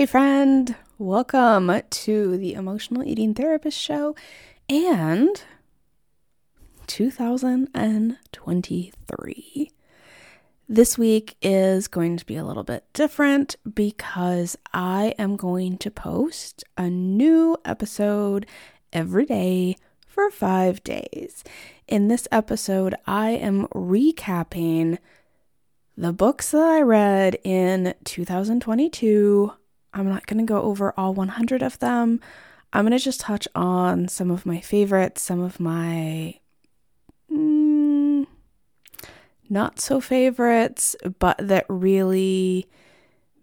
Hey, friend, welcome to the Emotional Eating Therapist Show and 2023. This week is going to be a little bit different because I am going to post a new episode every day for five days. In this episode, I am recapping the books that I read in 2022 I'm not going to go over all 100 of them. I'm going to just touch on some of my favorites, some of my mm, not so favorites, but that really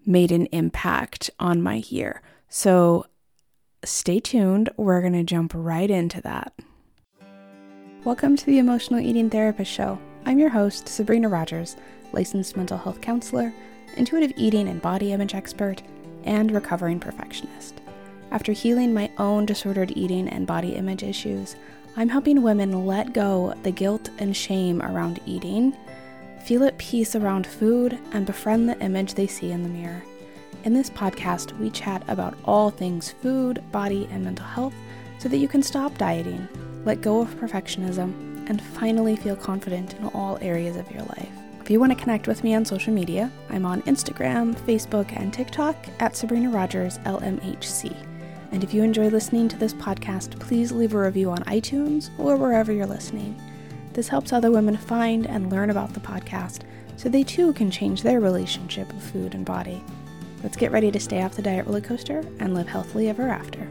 made an impact on my year. So stay tuned. We're going to jump right into that. Welcome to the Emotional Eating Therapist Show. I'm your host, Sabrina Rogers, licensed mental health counselor, intuitive eating and body image expert and recovering perfectionist. After healing my own disordered eating and body image issues, I'm helping women let go the guilt and shame around eating, feel at peace around food, and befriend the image they see in the mirror. In this podcast, we chat about all things food, body, and mental health so that you can stop dieting, let go of perfectionism, and finally feel confident in all areas of your life. If you want to connect with me on social media, I'm on Instagram, Facebook, and TikTok at Sabrina Rogers LMHC. And if you enjoy listening to this podcast, please leave a review on iTunes or wherever you're listening. This helps other women find and learn about the podcast so they too can change their relationship with food and body. Let's get ready to stay off the diet roller coaster and live healthily ever after.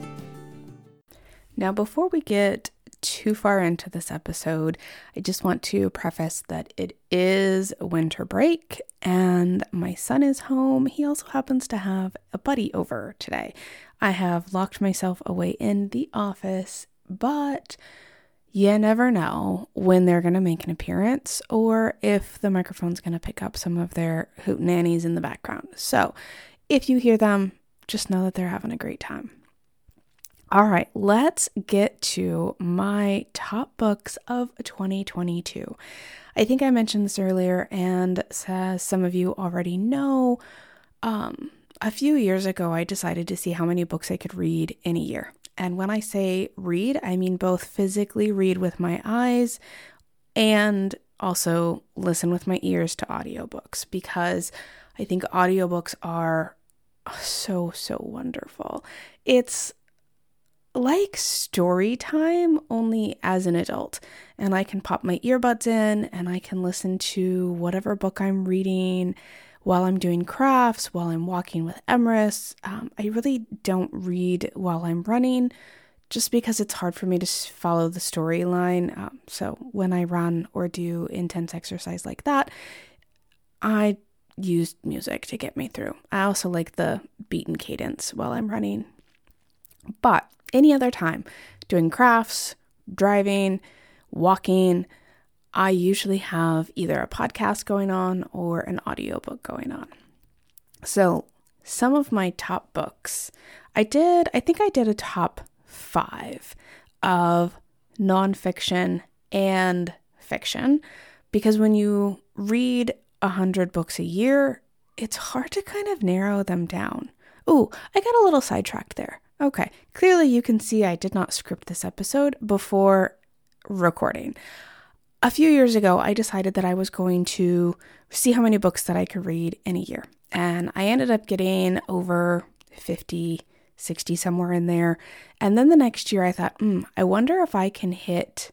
Now, before we get too far into this episode, I just want to preface that it is winter break and my son is home. He also happens to have a buddy over today. I have locked myself away in the office, but you never know when they're going to make an appearance or if the microphone's going to pick up some of their hoot nannies in the background. So if you hear them, just know that they're having a great time. All right, let's get to my top books of 2022. I think I mentioned this earlier, and as some of you already know, um, a few years ago, I decided to see how many books I could read in a year. And when I say read, I mean both physically read with my eyes and also listen with my ears to audiobooks because I think audiobooks are so, so wonderful. It's like story time only as an adult. And I can pop my earbuds in and I can listen to whatever book I'm reading while I'm doing crafts, while I'm walking with Emrys. Um, I really don't read while I'm running just because it's hard for me to follow the storyline. Um, so when I run or do intense exercise like that, I use music to get me through. I also like the beat and cadence while I'm running. But any other time, doing crafts, driving, walking, I usually have either a podcast going on or an audiobook going on. So, some of my top books, I did, I think I did a top five of nonfiction and fiction because when you read a hundred books a year, it's hard to kind of narrow them down. Oh, I got a little sidetracked there. Okay, clearly you can see I did not script this episode before recording. A few years ago, I decided that I was going to see how many books that I could read in a year. And I ended up getting over 50, 60, somewhere in there. And then the next year, I thought, hmm, I wonder if I can hit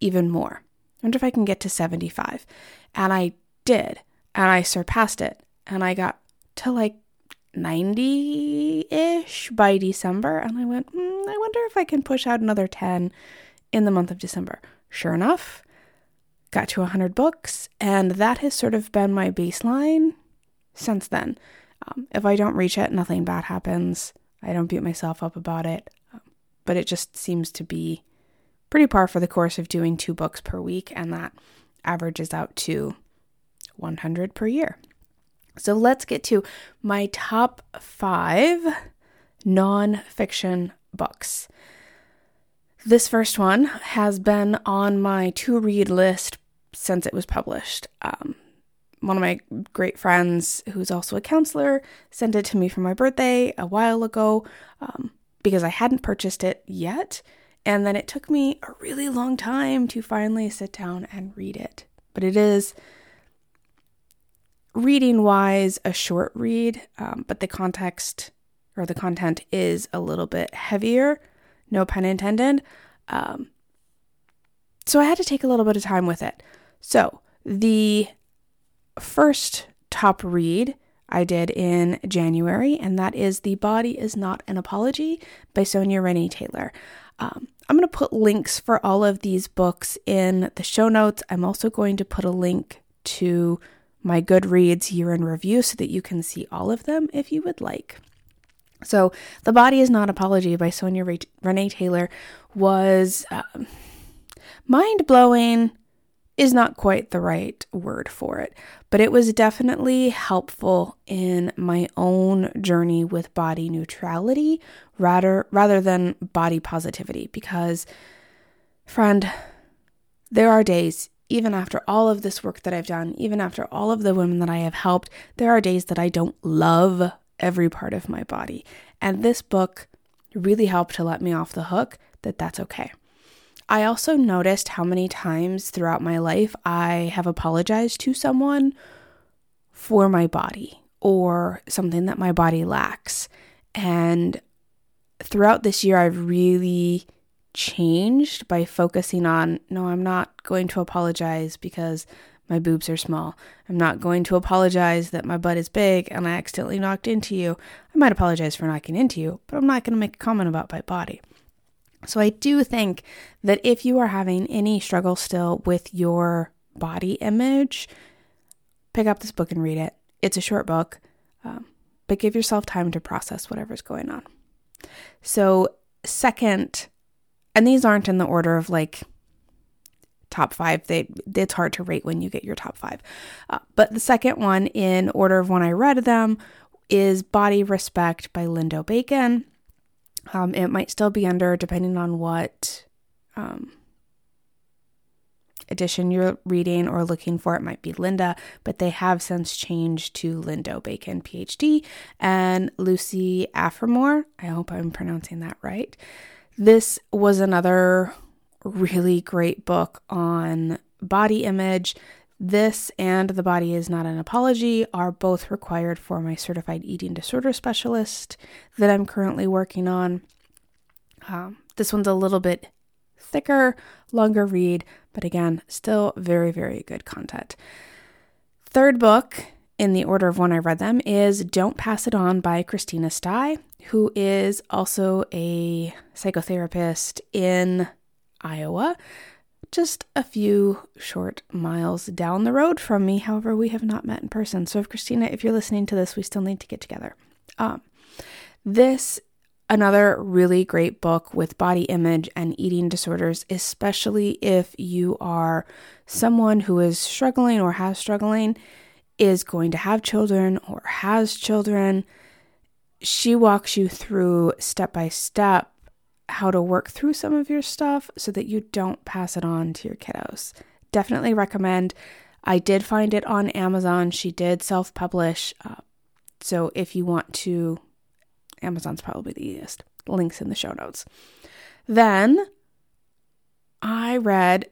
even more. I wonder if I can get to 75. And I did. And I surpassed it. And I got to like 90 ish by December. And I went, mm, I wonder if I can push out another 10 in the month of December. Sure enough, got to 100 books, and that has sort of been my baseline since then. Um, if I don't reach it, nothing bad happens. I don't beat myself up about it. Um, but it just seems to be pretty par for the course of doing two books per week, and that averages out to 100 per year. So let's get to my top five nonfiction books. This first one has been on my to read list since it was published. Um, one of my great friends, who's also a counselor, sent it to me for my birthday a while ago um, because I hadn't purchased it yet. And then it took me a really long time to finally sit down and read it. But it is reading wise a short read, um, but the context or the content is a little bit heavier, no pun intended. Um, so I had to take a little bit of time with it. So the first top read I did in January, and that is The Body is Not an Apology by Sonia Renee Taylor. Um, I'm going to put links for all of these books in the show notes. I'm also going to put a link to my Goodreads year in review so that you can see all of them if you would like. So, The Body is Not Apology by Sonia Renee Taylor was um, mind blowing, is not quite the right word for it, but it was definitely helpful in my own journey with body neutrality rather rather than body positivity because friend there are days even after all of this work that I've done, even after all of the women that I have helped, there are days that I don't love every part of my body. And this book really helped to let me off the hook that that's okay. I also noticed how many times throughout my life I have apologized to someone for my body or something that my body lacks. And throughout this year, I've really changed by focusing on no, I'm not going to apologize because my boobs are small. I'm not going to apologize that my butt is big and I accidentally knocked into you. I might apologize for knocking into you, but I'm not going to make a comment about my body. So I do think that if you are having any struggle still with your body image, pick up this book and read it. It's a short book, um, but give yourself time to process whatever's going on. So, second, and these aren't in the order of like top five. They it's hard to rate when you get your top five. Uh, but the second one in order of when I read them is Body Respect by Lindo Bacon. Um, it might still be under, depending on what um, edition you're reading or looking for. It might be Linda, but they have since changed to Lindo Bacon, PhD, and Lucy Aphramor. I hope I'm pronouncing that right. This was another really great book on body image. This and The Body is Not an Apology are both required for my certified eating disorder specialist that I'm currently working on. Um, this one's a little bit thicker, longer read, but again, still very, very good content. Third book in the order of when I read them is Don't Pass It On by Christina Stai, who is also a psychotherapist in Iowa just a few short miles down the road from me. However, we have not met in person. So, if Christina, if you're listening to this, we still need to get together. Um, this another really great book with body image and eating disorders, especially if you are someone who is struggling or has struggling, is going to have children or has children. She walks you through step by step how to work through some of your stuff so that you don't pass it on to your kiddos. Definitely recommend. I did find it on Amazon. She did self publish. Uh, so if you want to, Amazon's probably the easiest. Links in the show notes. Then I read,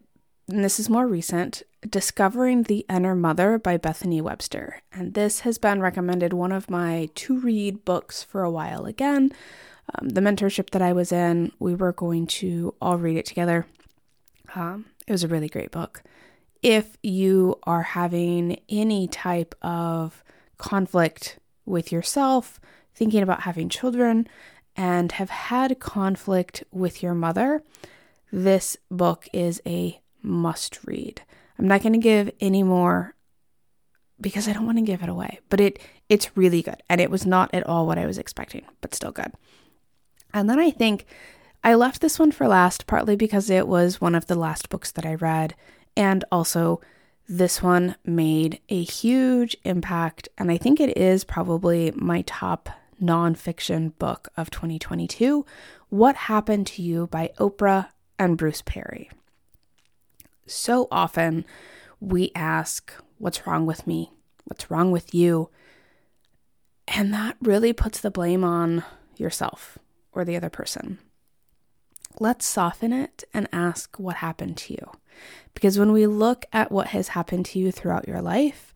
and this is more recent, Discovering the Inner Mother by Bethany Webster. And this has been recommended one of my to read books for a while again um, the mentorship that I was in, we were going to all read it together. Um, it was a really great book. If you are having any type of conflict with yourself, thinking about having children, and have had conflict with your mother, this book is a must read. I'm not going to give any more because I don't want to give it away, but it it's really good and it was not at all what I was expecting, but still good. And then I think I left this one for last, partly because it was one of the last books that I read, and also this one made a huge impact. And I think it is probably my top nonfiction book of 2022 What Happened to You by Oprah and Bruce Perry. So often we ask, What's wrong with me? What's wrong with you? And that really puts the blame on yourself or the other person. Let's soften it and ask what happened to you. Because when we look at what has happened to you throughout your life,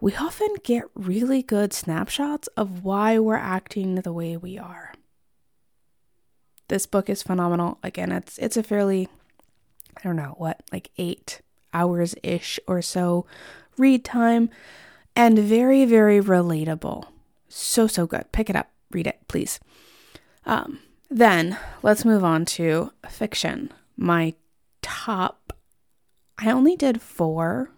we often get really good snapshots of why we're acting the way we are. This book is phenomenal. Again, it's it's a fairly I don't know, what, like 8 hours ish or so read time and very very relatable. So so good. Pick it up, read it, please. Um then let's move on to fiction. My top, I only did four.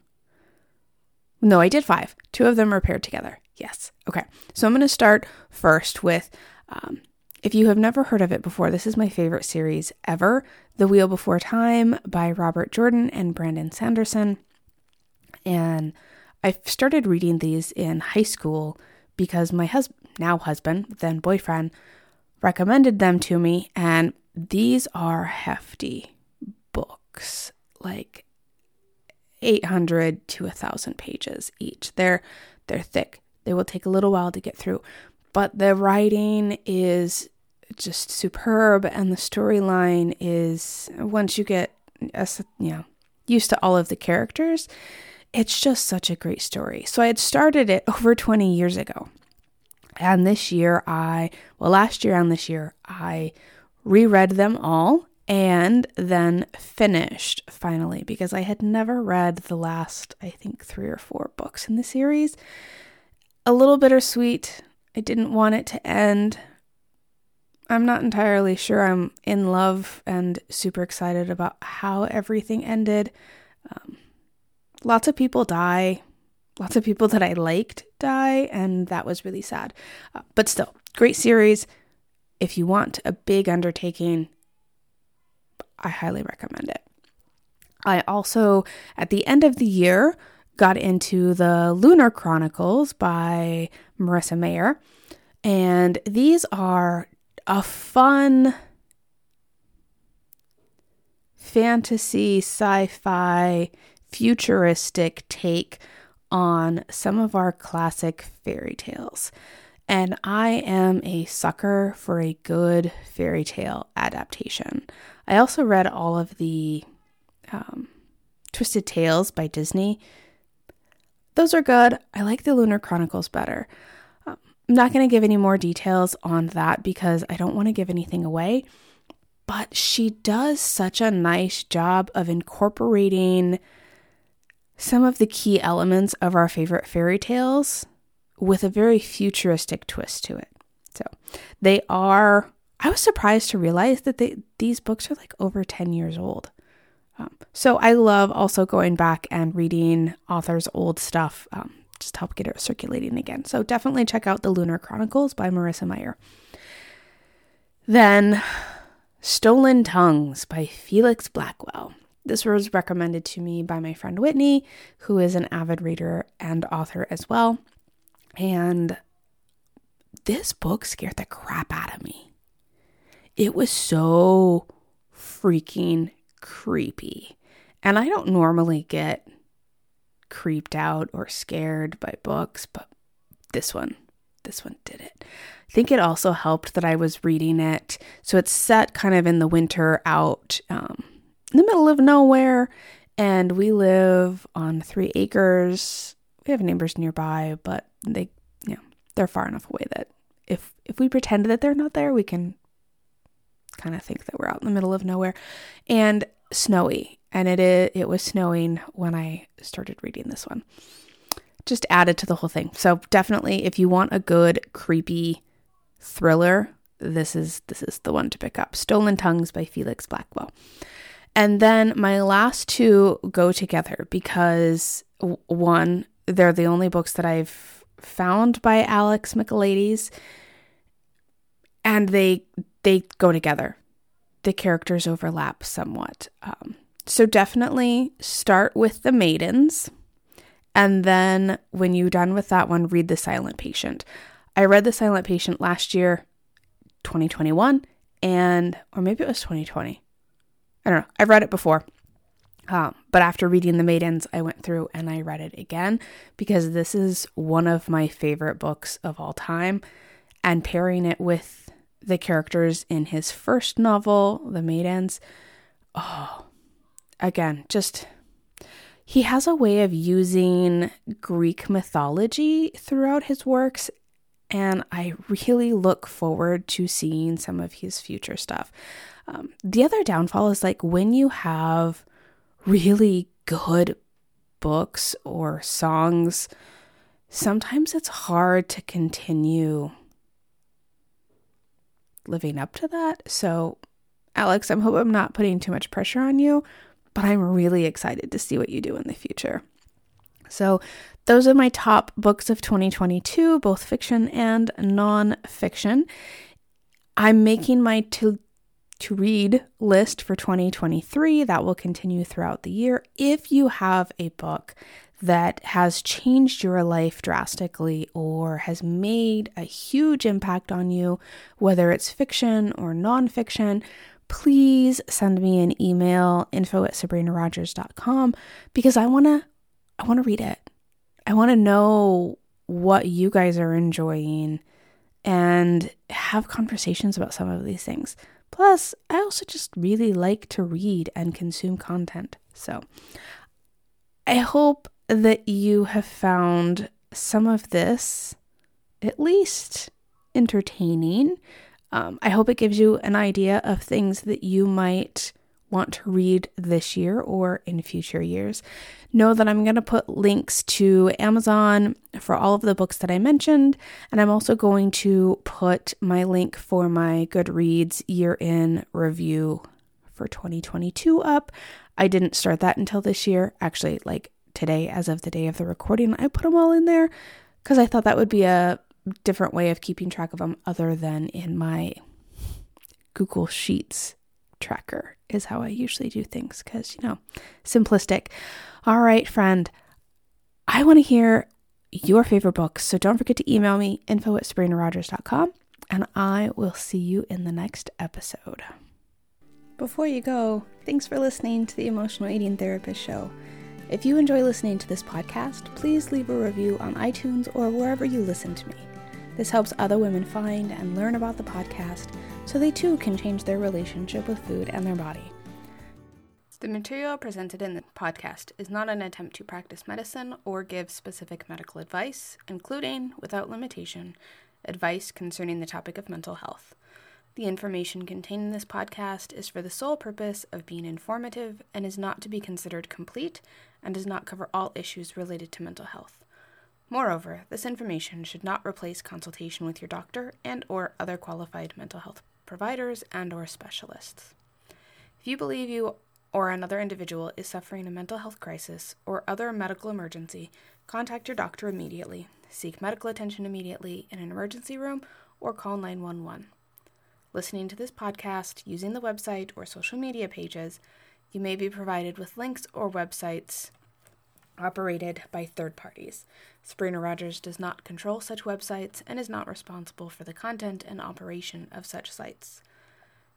No, I did five. Two of them are paired together. Yes. Okay. So I'm going to start first with um, if you have never heard of it before, this is my favorite series ever The Wheel Before Time by Robert Jordan and Brandon Sanderson. And I started reading these in high school because my husband, now husband, then boyfriend, recommended them to me, and these are hefty books, like 800 to 1000 pages each. They're they're thick. They will take a little while to get through, but the writing is just superb and the storyline is once you get you know used to all of the characters, it's just such a great story. So I had started it over 20 years ago. And this year, I, well, last year and this year, I reread them all and then finished finally because I had never read the last, I think, three or four books in the series. A little bittersweet. I didn't want it to end. I'm not entirely sure I'm in love and super excited about how everything ended. Um, lots of people die lots of people that I liked die, and that was really sad. Uh, but still, great series. If you want a big undertaking, I highly recommend it. I also, at the end of the year, got into the Lunar Chronicles by Marissa Meyer. And these are a fun fantasy, sci fi, futuristic take on some of our classic fairy tales. And I am a sucker for a good fairy tale adaptation. I also read all of the um, Twisted Tales by Disney. Those are good. I like the Lunar Chronicles better. I'm not going to give any more details on that because I don't want to give anything away. But she does such a nice job of incorporating some of the key elements of our favorite fairy tales with a very futuristic twist to it. So they are, I was surprised to realize that they, these books are like over 10 years old. Um, so I love also going back and reading authors' old stuff um, just to help get it circulating again. So definitely check out The Lunar Chronicles by Marissa Meyer. Then Stolen Tongues by Felix Blackwell. This was recommended to me by my friend Whitney, who is an avid reader and author as well. And this book scared the crap out of me. It was so freaking creepy. And I don't normally get creeped out or scared by books, but this one, this one did it. I think it also helped that I was reading it. So it's set kind of in the winter out um, in the middle of nowhere, and we live on three acres. We have neighbors nearby, but they, you know, they're far enough away that if if we pretend that they're not there, we can kind of think that we're out in the middle of nowhere, and snowy. And it is, it was snowing when I started reading this one. Just added to the whole thing. So definitely, if you want a good creepy thriller, this is this is the one to pick up. Stolen Tongues by Felix Blackwell. And then my last two go together because one, they're the only books that I've found by Alex Michaelides and they they go together. The characters overlap somewhat. Um, so definitely start with the maidens and then when you're done with that one read The Silent Patient. I read The Silent Patient last year 2021 and or maybe it was 2020. I don't know. I've read it before. Um, But after reading The Maidens, I went through and I read it again because this is one of my favorite books of all time. And pairing it with the characters in his first novel, The Maidens, oh, again, just he has a way of using Greek mythology throughout his works, and I really look forward to seeing some of his future stuff. Um, the other downfall is like when you have really good books or songs, sometimes it's hard to continue living up to that. So, Alex, I hope I'm not putting too much pressure on you, but I'm really excited to see what you do in the future. So, those are my top books of 2022, both fiction and non-fiction. I'm making my to to read list for 2023 that will continue throughout the year. If you have a book that has changed your life drastically or has made a huge impact on you, whether it's fiction or nonfiction, please send me an email info at sabrinarogers.com because I want to I want to read it. I want to know what you guys are enjoying and have conversations about some of these things. Plus, I also just really like to read and consume content. So, I hope that you have found some of this at least entertaining. Um, I hope it gives you an idea of things that you might want to read this year or in future years. Know that I'm going to put links to Amazon for all of the books that I mentioned, and I'm also going to put my link for my Goodreads year in review for 2022 up. I didn't start that until this year. Actually, like today, as of the day of the recording, I put them all in there because I thought that would be a different way of keeping track of them other than in my Google Sheets tracker is how I usually do things because, you know, simplistic. All right, friend, I want to hear your favorite books. So don't forget to email me info at sabrinarogers.com and I will see you in the next episode. Before you go, thanks for listening to the Emotional Eating Therapist Show. If you enjoy listening to this podcast, please leave a review on iTunes or wherever you listen to me. This helps other women find and learn about the podcast so they too can change their relationship with food and their body. The material presented in the podcast is not an attempt to practice medicine or give specific medical advice, including, without limitation, advice concerning the topic of mental health. The information contained in this podcast is for the sole purpose of being informative and is not to be considered complete and does not cover all issues related to mental health. Moreover, this information should not replace consultation with your doctor and or other qualified mental health providers and or specialists. If you believe you or another individual is suffering a mental health crisis or other medical emergency, contact your doctor immediately, seek medical attention immediately in an emergency room, or call 911. Listening to this podcast using the website or social media pages, you may be provided with links or websites operated by third parties. Sabrina Rogers does not control such websites and is not responsible for the content and operation of such sites.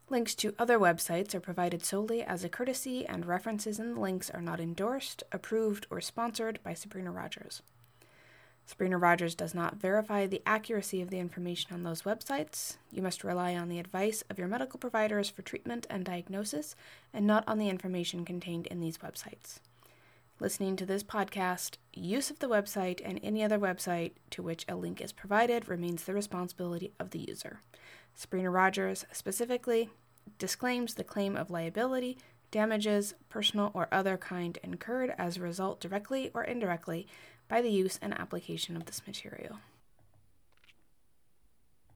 Links to other websites are provided solely as a courtesy, and references in the links are not endorsed, approved, or sponsored by Sabrina Rogers. Sabrina Rogers does not verify the accuracy of the information on those websites. You must rely on the advice of your medical providers for treatment and diagnosis, and not on the information contained in these websites listening to this podcast, use of the website and any other website to which a link is provided remains the responsibility of the user. Sabrina Rogers specifically disclaims the claim of liability, damages, personal or other kind incurred as a result directly or indirectly by the use and application of this material.